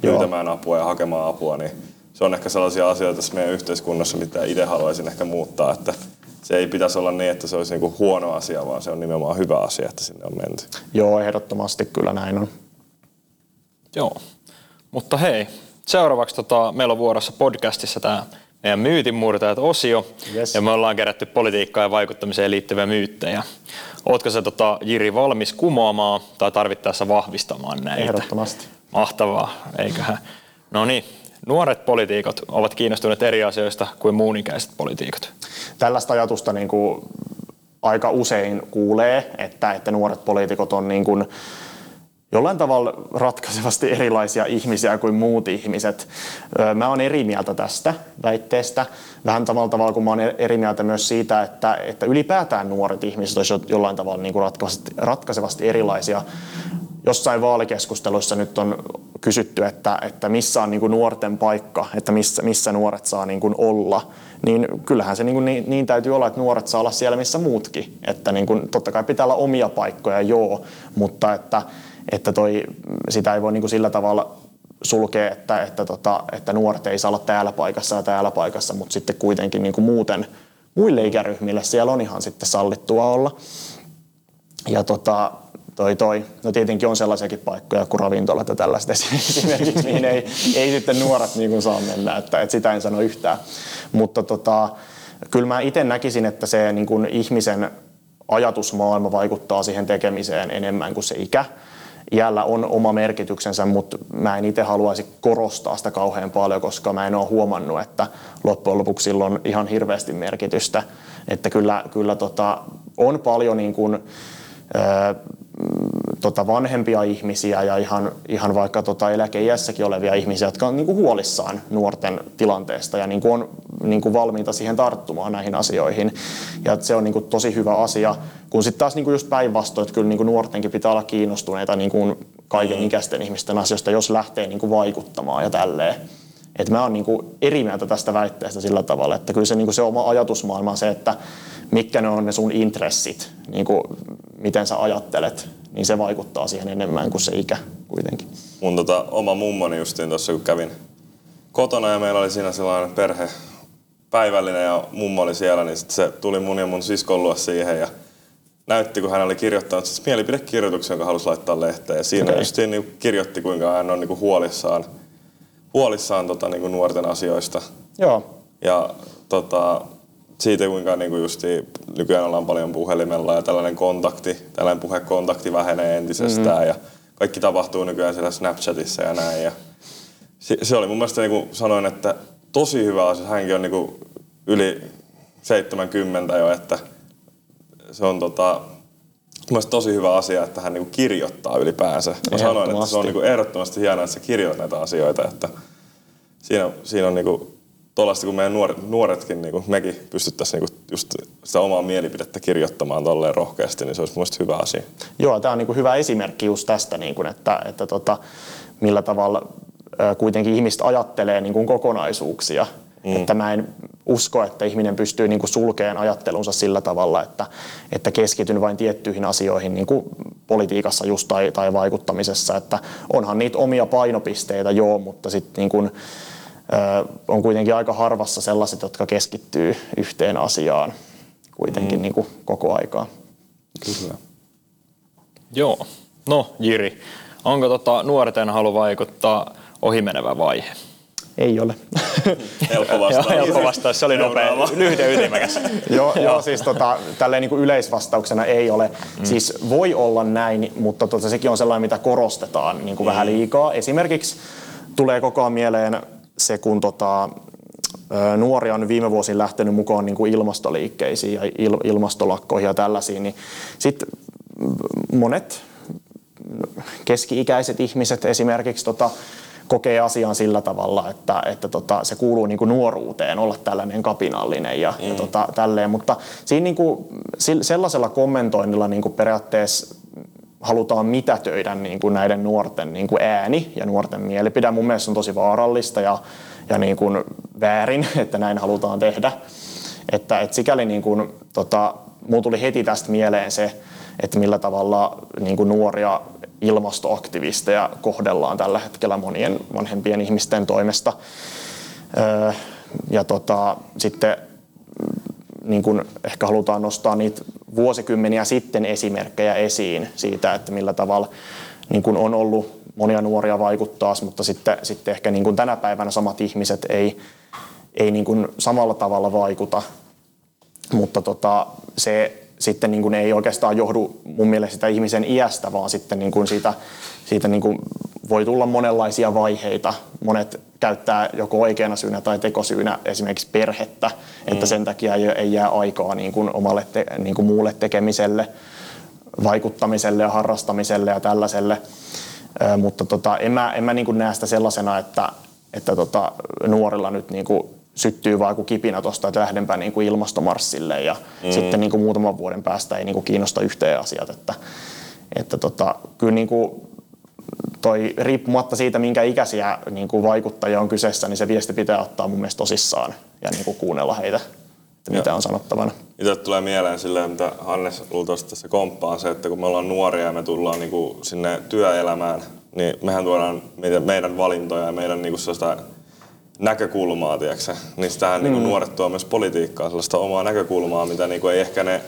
pyytämään apua ja hakemaan apua, niin se on ehkä sellaisia asioita tässä meidän yhteiskunnassa, mitä itse haluaisin ehkä muuttaa, että se ei pitäisi olla niin, että se olisi niinku huono asia, vaan se on nimenomaan hyvä asia, että sinne on menty. Joo, ehdottomasti kyllä näin on. Joo, mutta hei, seuraavaksi tota, meillä on vuorossa podcastissa tämä meidän myytinmurtajat-osio, yes. ja me ollaan kerätty politiikkaan ja vaikuttamiseen liittyviä myyttejä. Ootko se tota, Jiri valmis kumoamaan tai tarvittaessa vahvistamaan näitä? Ehdottomasti. Mahtavaa, eiköhän. No niin, nuoret poliitikot ovat kiinnostuneet eri asioista kuin muunikäiset poliitikot. Tällaista ajatusta niin kuin aika usein kuulee, että, että nuoret poliitikot on niin kuin jollain tavalla ratkaisevasti erilaisia ihmisiä kuin muut ihmiset. Mä oon eri mieltä tästä väitteestä. Vähän samalla tavalla kuin mä oon eri mieltä myös siitä, että, että ylipäätään nuoret ihmiset olisivat jollain tavalla niin kuin ratkaisevasti erilaisia jossain vaalikeskusteluissa nyt on kysytty, että, että missä on niin kuin nuorten paikka, että missä, missä nuoret saa niin kuin olla, niin kyllähän se niin, kuin niin, niin täytyy olla, että nuoret saa olla siellä, missä muutkin. Että niin kuin, totta kai pitää olla omia paikkoja, joo, mutta että, että toi, sitä ei voi niin kuin sillä tavalla sulkea, että, että, tota, että nuoret ei saa olla täällä paikassa ja täällä paikassa, mutta sitten kuitenkin niin kuin muuten muille ikäryhmille siellä on ihan sitten sallittua olla. Ja tota, toi, toi. No tietenkin on sellaisiakin paikkoja kuin ravintolat ja tällaiset esimerkiksi, mihin ei, ei sitten nuoret niin kuin saa mennä, että, että sitä en sano yhtään. Mutta tota, kyllä mä itse näkisin, että se niin kuin ihmisen ajatusmaailma vaikuttaa siihen tekemiseen enemmän kuin se ikä. Iällä on oma merkityksensä, mutta mä en itse haluaisi korostaa sitä kauhean paljon, koska mä en ole huomannut, että loppujen lopuksi sillä on ihan hirveästi merkitystä. Että kyllä, kyllä tota, on paljon niin kuin, tota vanhempia ihmisiä ja ihan, ihan vaikka tota eläkeiässäkin olevia ihmisiä, jotka on niin kuin huolissaan nuorten tilanteesta ja niin kuin on niin kuin valmiita siihen tarttumaan näihin asioihin. Ja se on niin kuin tosi hyvä asia, kun sitten taas niin kuin just päinvastoin, että kyllä niin kuin nuortenkin pitää olla kiinnostuneita niin kuin kaiken mm. ikäisten ihmisten asioista, jos lähtee niin kuin vaikuttamaan ja tälleen. Et mä oon niin kuin eri mieltä tästä väitteestä sillä tavalla, että kyllä se, niin kuin se oma ajatusmaailma on se, että mitkä ne on ne sun intressit, niin kuin miten sä ajattelet, niin se vaikuttaa siihen enemmän kuin se ikä kuitenkin. Mun tota, oma mummoni justiin tuossa, kun kävin kotona ja meillä oli siinä sellainen perhe päivällinen ja mummo oli siellä, niin sit se tuli mun ja mun siskon luo siihen ja näytti, kun hän oli kirjoittanut siis mielipidekirjoituksen, jonka halusi laittaa lehteen. Ja siinä okay. just niin kirjoitti, kuinka hän on niin huolissaan, huolissaan tota, niin nuorten asioista. Joo. Ja tota, siitä, kuinka niin kuin justi, nykyään ollaan paljon puhelimella ja tällainen kontakti, tällainen puhekontakti vähenee entisestään mm-hmm. ja kaikki tapahtuu nykyään siellä Snapchatissa ja näin. Ja se, se oli mun mielestä, niin kuin sanoin, että tosi hyvä asia. Hänkin on niin kuin yli 70 jo, että se on tota, Mielestäni tosi hyvä asia, että hän niin kirjoittaa ylipäänsä. Mä sanoin, että se on niin ehdottomasti hienoa, että sä kirjoit näitä asioita. Että siinä, siinä on niin kuin tuollaista, kun meidän nuoret, nuoretkin, niin kuin mekin pystyttäisiin niin kuin just sitä omaa mielipidettä kirjoittamaan tolleen rohkeasti, niin se olisi mielestäni hyvä asia. Joo, tämä on niin kuin hyvä esimerkki just tästä, niin kuin, että, että tota, millä tavalla kuitenkin ihmiset ajattelee niin kuin kokonaisuuksia. Mm. Että mä en usko, että ihminen pystyy niin kuin sulkeen ajattelunsa sillä tavalla, että, että keskityn vain tiettyihin asioihin niin kuin politiikassa just tai, tai vaikuttamisessa. Että onhan niitä omia painopisteitä, joo, mutta sitten niin kuin, on kuitenkin aika harvassa sellaiset, jotka keskittyy yhteen asiaan kuitenkin mm. niin kuin koko aikaa. Kyllä. Joo. No Jiri, onko tota nuorten halu vaikuttaa ohimenevä vaihe? Ei ole. Helppo vastaus. Helppo vastaus, se oli nopea, lyhyt ja ytimekäs. joo, joo, siis tota, tälleen niin kuin yleisvastauksena ei ole. Mm. Siis voi olla näin, mutta tota, sekin on sellainen, mitä korostetaan niin kuin mm. vähän liikaa. Esimerkiksi tulee koko ajan mieleen se, kun tota, nuoria on viime vuosina lähtenyt mukaan niin kuin ilmastoliikkeisiin ja il, ilmastolakkoihin ja tällaisiin, niin sitten monet keski-ikäiset ihmiset esimerkiksi tota, kokee asian sillä tavalla, että, että tota, se kuuluu niin kuin nuoruuteen olla tällainen kapinallinen ja, mm. ja tota, tälleen. Mutta siinä niin kuin, sellaisella kommentoinnilla niin kuin periaatteessa halutaan mitätöidä niin kuin näiden nuorten niin kuin ääni ja nuorten mielipide. Mun mielestä on tosi vaarallista ja, ja niin kuin väärin, että näin halutaan tehdä. Että, että sikäli niin kuin, tota, mulla tuli heti tästä mieleen se, että millä tavalla niin kuin nuoria ilmastoaktivisteja kohdellaan tällä hetkellä monien vanhempien ihmisten toimesta. Ja tota, sitten niin kuin ehkä halutaan nostaa niitä vuosikymmeniä sitten esimerkkejä esiin siitä, että millä tavalla niin kuin on ollut monia nuoria vaikuttaa, mutta sitten, sitten ehkä niin kuin tänä päivänä samat ihmiset ei, ei niin kuin samalla tavalla vaikuta. Mutta tota, se sitten niin kuin ei oikeastaan johdu mun mielestä sitä ihmisen iästä, vaan sitten niin kuin siitä, siitä niin kuin voi tulla monenlaisia vaiheita. Monet käyttää joko oikeana syynä tai tekosyynä esimerkiksi perhettä, mm. että sen takia ei, ei jää aikaa niin kuin omalle te, niin kuin muulle tekemiselle, vaikuttamiselle ja harrastamiselle ja tällaiselle. Ö, mutta tota, en mä, en mä niin kuin näe sitä sellaisena, että, että tota, nuorilla nyt niin kuin syttyy vaan joku kipinä tuosta, että lähdenpä niin kuin ilmastomarssille ja mm. sitten niin kuin muutaman vuoden päästä ei niin kuin kiinnosta yhteen asiat. Että, että tota, kyllä niin kuin toi, riippumatta siitä, minkä ikäisiä niin kuin vaikuttajia on kyseessä, niin se viesti pitää ottaa mun mielestä tosissaan ja niin kuin kuunnella heitä, että mitä on sanottavana. Itse tulee mieleen silleen, mitä Hannes luultavasti tässä komppaa, se, että kun me ollaan nuoria ja me tullaan niin kuin sinne työelämään, niin mehän tuodaan meidän, meidän valintoja ja meidän niin kuin sellaista näkökulmaa, tiedätkö Niin sitähän mm. niin kuin nuoret tuo myös politiikkaa, sellaista omaa näkökulmaa, mitä niin kuin ei ehkä ne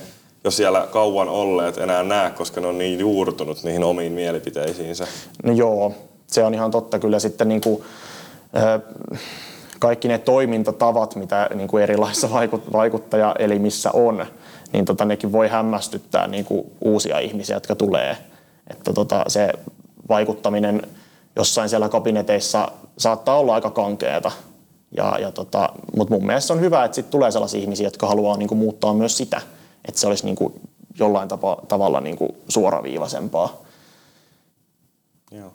jos siellä kauan olleet enää näe, koska ne on niin juurtunut niihin omiin mielipiteisiinsä. No joo, se on ihan totta kyllä sitten niin kuin, kaikki ne toimintatavat, mitä niin kuin erilaisissa vaikuttajaelimissä on, niin tota, nekin voi hämmästyttää niin kuin uusia ihmisiä, jotka tulee. Että tota, se vaikuttaminen jossain siellä kabineteissa saattaa olla aika kankeeta. Ja, ja tota, Mutta mun mielestä on hyvä, että sit tulee sellaisia ihmisiä, jotka haluaa niinku muuttaa myös sitä, että se olisi niinku jollain tapa, tavalla niinku suoraviivaisempaa. Joo.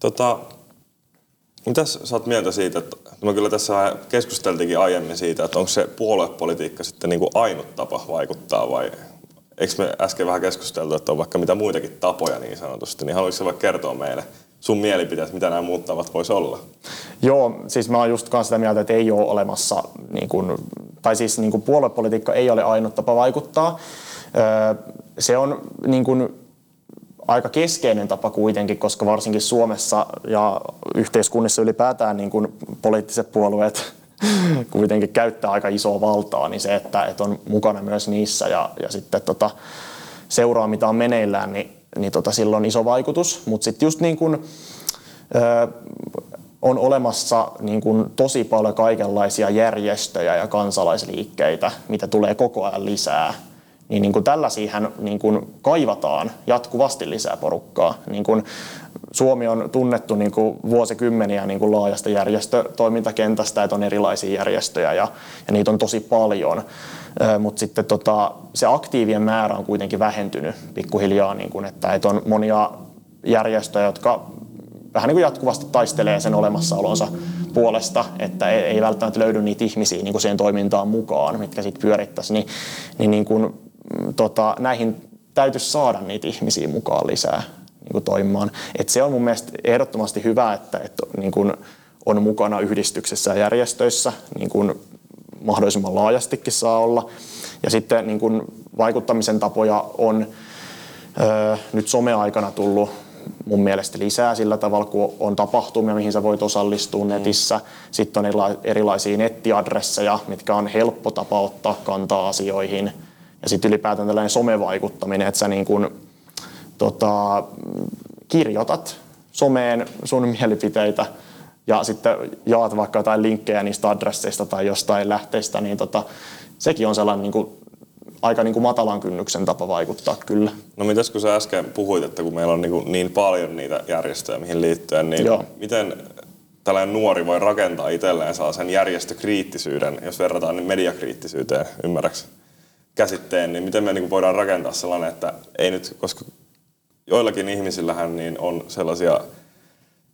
Tota, mitäs sä oot mieltä siitä, että me kyllä tässä keskusteltiinkin aiemmin siitä, että onko se puoluepolitiikka sitten niinku ainut tapa vaikuttaa vai eikö me äsken vähän keskusteltu, että on vaikka mitä muitakin tapoja niin sanotusti, niin haluaisitko vaikka kertoa meille sun mielipiteet, mitä nämä muut tavat voisi olla? Joo, siis mä oon just kanssa sitä mieltä, että ei ole olemassa, niin kun, tai siis niin kun puoluepolitiikka ei ole ainut tapa vaikuttaa. Se on niin kun, aika keskeinen tapa kuitenkin, koska varsinkin Suomessa ja yhteiskunnissa ylipäätään niin kun poliittiset puolueet kuitenkin käyttää aika isoa valtaa, niin se, että, että on mukana myös niissä ja, ja sitten tota, seuraa mitä on meneillään, niin, niin tota, sillä on iso vaikutus. Mutta sitten just niin kuin, ö, on olemassa niin kuin tosi paljon kaikenlaisia järjestöjä ja kansalaisliikkeitä, mitä tulee koko ajan lisää niin, niin kuin tällaisiin niin kuin kaivataan jatkuvasti lisää porukkaa. Niin kuin Suomi on tunnettu niin kuin vuosikymmeniä niin kuin laajasta järjestötoimintakentästä, että on erilaisia järjestöjä ja, ja niitä on tosi paljon. Mutta sitten tota, se aktiivien määrä on kuitenkin vähentynyt pikkuhiljaa, niin kuin, että, että on monia järjestöjä, jotka vähän niin kuin jatkuvasti taistelee sen olemassaolonsa puolesta, että ei, välttämättä löydy niitä ihmisiä niin kuin siihen toimintaan mukaan, mitkä sitten pyörittäisi, niin, niin, niin kuin, tota, näihin täytyisi saada niitä ihmisiä mukaan lisää niin kuin toimimaan. Et se on mun mielestä ehdottomasti hyvä, että, että niin kuin on mukana yhdistyksissä ja järjestöissä, niin kuin mahdollisimman laajastikin saa olla. Ja sitten niin kuin vaikuttamisen tapoja on ö, nyt someaikana tullut mun mielestä lisää sillä tavalla, kun on tapahtumia, mihin sä voit osallistua netissä. Sitten on erilaisia nettiadresseja, mitkä on helppo tapa ottaa kantaa asioihin. Ja sitten ylipäätään tällainen somevaikuttaminen, että sä niin kun, tota, kirjoitat someen sun mielipiteitä ja sitten jaat vaikka jotain linkkejä niistä adresseista tai jostain lähteistä, niin tota, sekin on sellainen niin kuin, aika niin kuin matalan kynnyksen tapa vaikuttaa kyllä. No mitäs kun sä äsken puhuit, että kun meillä on niin, kuin niin paljon niitä järjestöjä, mihin liittyen, niin Joo. miten tällainen nuori voi rakentaa itselleen sen järjestökriittisyyden, jos verrataan niin mediakriittisyyteen, ymmärräks käsitteen, niin miten me niin voidaan rakentaa sellainen, että ei nyt, koska joillakin ihmisillähän niin on sellaisia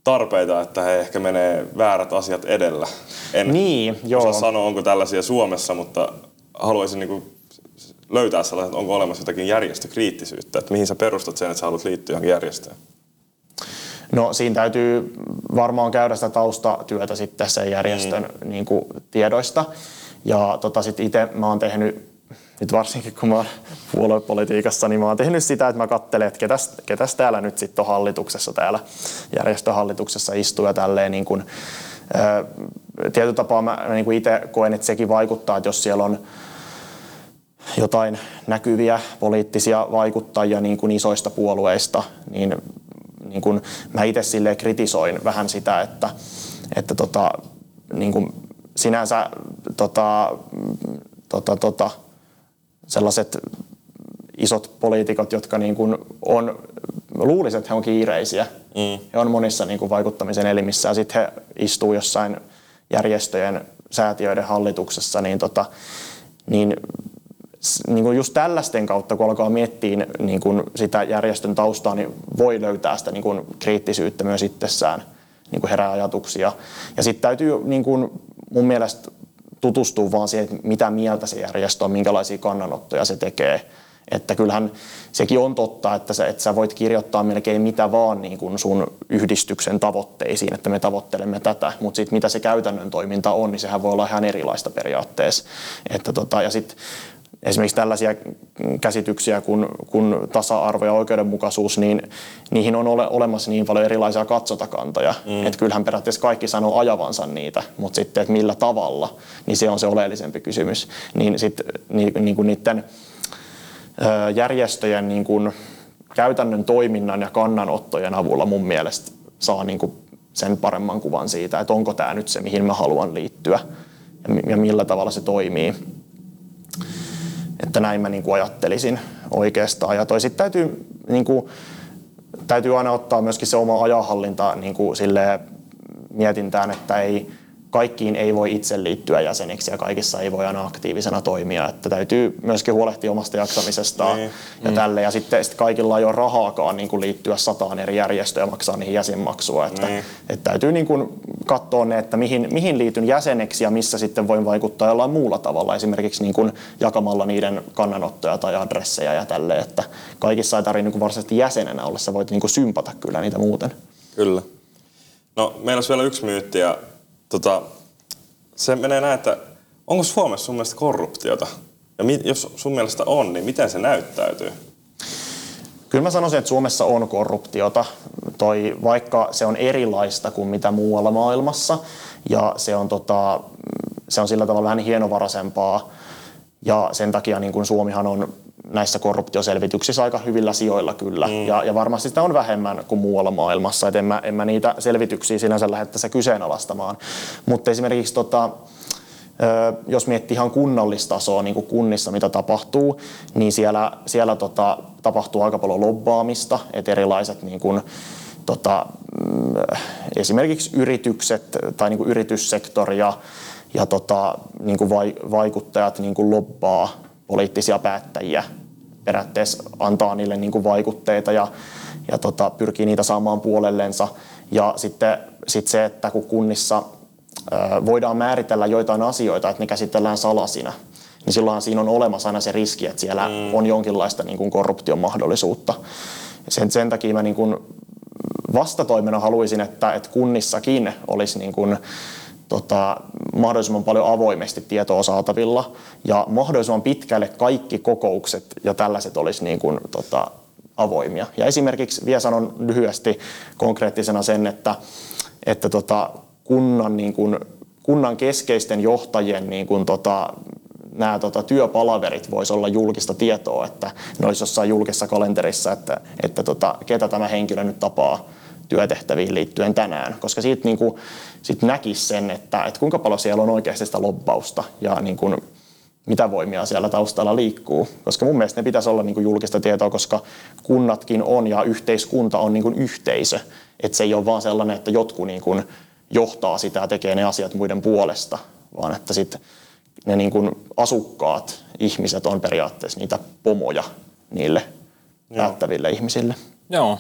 tarpeita, että he ehkä menee väärät asiat edellä. En niin, joo. osaa sanoa, onko tällaisia Suomessa, mutta haluaisin niin kuin löytää sellaisen, että onko olemassa jotakin järjestökriittisyyttä, että mihin sä perustat sen, että sä haluat liittyä johonkin järjestöön? No siinä täytyy varmaan käydä sitä taustatyötä sitten sen järjestön mm. niin kuin, tiedoista. Ja tota, sitten itse mä oon tehnyt nyt varsinkin kun mä oon puoluepolitiikassa, niin mä oon tehnyt sitä, että mä katselen, että ketäs, ketäs täällä nyt sitten on hallituksessa, täällä. Järjestöhallituksessa istuu ja tälleen niin kuin, tietyllä tapaa mä niin kuin itse koen, että sekin vaikuttaa, että jos siellä on jotain näkyviä poliittisia vaikuttajia niin kuin isoista puolueista, niin, niin kuin mä itse sille kritisoin vähän sitä, että, että tota, niin kuin sinänsä tota, tota, tota, sellaiset isot poliitikot, jotka niin kuin on, luuliset, että he on kiireisiä. Mm. He on monissa niin kuin vaikuttamisen elimissä ja sitten he istuu jossain järjestöjen, säätiöiden hallituksessa, niin, tota, niin, niin kuin just tällaisten kautta, kun alkaa miettiä niin kuin sitä järjestön taustaa, niin voi löytää sitä niin kuin kriittisyyttä myös itsessään, niin kuin herää ajatuksia. Ja sitten täytyy niin kuin mun mielestä tutustua vaan siihen, mitä mieltä se järjestö on, minkälaisia kannanottoja se tekee. Että kyllähän sekin on totta, että sä, että sä voit kirjoittaa melkein mitä vaan niin kuin sun yhdistyksen tavoitteisiin, että me tavoittelemme tätä, mutta sitten mitä se käytännön toiminta on, niin sehän voi olla ihan erilaista periaatteessa. Että tota, ja sitten esimerkiksi tällaisia käsityksiä kuin, kuin tasa-arvo ja oikeudenmukaisuus, niin niihin on ole, olemassa niin paljon erilaisia katsotakantoja, mm. että kyllähän periaatteessa kaikki sanoo ajavansa niitä, mutta sitten, että millä tavalla, niin se on se oleellisempi kysymys. Niin sitten niin, niin kuin niiden ö, järjestöjen niin kuin käytännön toiminnan ja kannanottojen avulla mun mielestä saa niin kuin sen paremman kuvan siitä, että onko tämä nyt se, mihin mä haluan liittyä ja millä tavalla se toimii. Että näin mä niin kuin ajattelisin oikeastaan. Ja toisin täytyy, niin kuin, täytyy aina ottaa myöskin se oma ajanhallinta niin kuin sille mietintään, että ei, kaikkiin ei voi itse liittyä jäseniksi ja kaikissa ei voi aina aktiivisena toimia. Että täytyy myöskin huolehtia omasta jaksamisestaan niin. ja mm. tälle. Ja sitten, sitten kaikilla ei ole rahaakaan niin kuin liittyä sataan eri järjestöjä ja maksaa niihin jäsenmaksua. Että, niin. että täytyy niin kuin katsoa ne, että mihin, mihin liityn jäseneksi ja missä sitten voin vaikuttaa jollain muulla tavalla. Esimerkiksi niin kuin jakamalla niiden kannanottoja tai adresseja ja tälle. Että kaikissa ei tarvitse niin varsinaisesti jäsenenä olla. Sä voit niin kuin sympata kyllä niitä muuten. Kyllä. No, meillä olisi vielä yksi myytti ja tota, se menee näin, että onko Suomessa sun mielestä korruptiota? Ja mi, jos sun mielestä on, niin miten se näyttäytyy? Kyllä mä sanoisin, että Suomessa on korruptiota, toi, vaikka se on erilaista kuin mitä muualla maailmassa. Ja se on, tota, se on sillä tavalla vähän hienovaraisempaa. Ja sen takia niin kuin Suomihan on näissä korruptioselvityksissä aika hyvillä sijoilla kyllä. Mm. Ja, ja varmasti sitä on vähemmän kuin muualla maailmassa. Et en, mä, en mä niitä selvityksiä sinänsä lähde tässä kyseenalaistamaan. Mutta esimerkiksi tota, jos miettii ihan kunnallistasoa niin kuin kunnissa, mitä tapahtuu, niin siellä, siellä tota, tapahtuu aika paljon lobbaamista, että erilaiset niin kuin, tota, mm, esimerkiksi yritykset tai niin kuin yrityssektori ja, ja tota, niin kuin vaikuttajat niin kuin lobbaa poliittisia päättäjiä periaatteessa antaa niille niin kuin vaikutteita ja, ja tota, pyrkii niitä saamaan puolellensa. Ja sitten sit se, että kun kunnissa voidaan määritellä joitain asioita, että ne käsitellään salasina, niin silloin siinä on olemassa aina se riski, että siellä mm. on jonkinlaista niin kuin korruption mahdollisuutta. Sen, sen takia mä niin kuin vastatoimena haluaisin, että, että kunnissakin olisi niin kuin, tota, mahdollisimman paljon avoimesti tietoa saatavilla ja mahdollisimman pitkälle kaikki kokoukset ja tällaiset olisi niin kuin, tota, avoimia. Ja esimerkiksi vielä sanon lyhyesti konkreettisena sen, että, että tota, kunnan, niin kuin, kunnan keskeisten johtajien niin kuin, tota, nämä tota, työpalaverit voisi olla julkista tietoa, että ne olisi jossain julkisessa kalenterissa, että, että tota, ketä tämä henkilö nyt tapaa työtehtäviin liittyen tänään, koska siitä niin kuin, sit näkisi sen, että, että kuinka paljon siellä on oikeasti sitä lobbausta ja niin kuin, mitä voimia siellä taustalla liikkuu. Koska mun mielestä ne pitäisi olla niin kuin julkista tietoa, koska kunnatkin on ja yhteiskunta on niin kuin yhteisö. Että se ei ole vaan sellainen, että jotkut niin kuin johtaa sitä ja tekee ne asiat muiden puolesta, vaan että sitten ne niin kuin asukkaat, ihmiset on periaatteessa niitä pomoja niille Joo. päättäville ihmisille. Joo,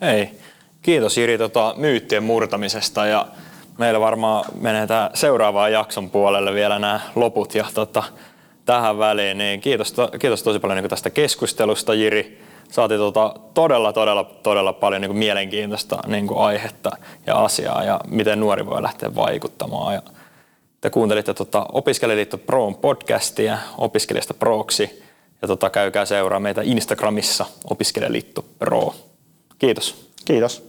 hei. Kiitos Jiri tota, myyttien murtamisesta ja meillä varmaan menee tämä seuraavaan jakson puolelle vielä nämä loput ja tota, tähän väliin. Niin kiitos, to, kiitos tosi paljon niin tästä keskustelusta Jiri. Saatiin tota, todella, todella, todella paljon niin mielenkiintoista niin aihetta ja asiaa ja miten nuori voi lähteä vaikuttamaan. Ja te kuuntelitte tota Opiskelijaliitto Proon podcastia opiskelijasta Proksi ja tota, käykää seuraa meitä Instagramissa Opiskelijaliitto Pro. Kiitos. Kiitos.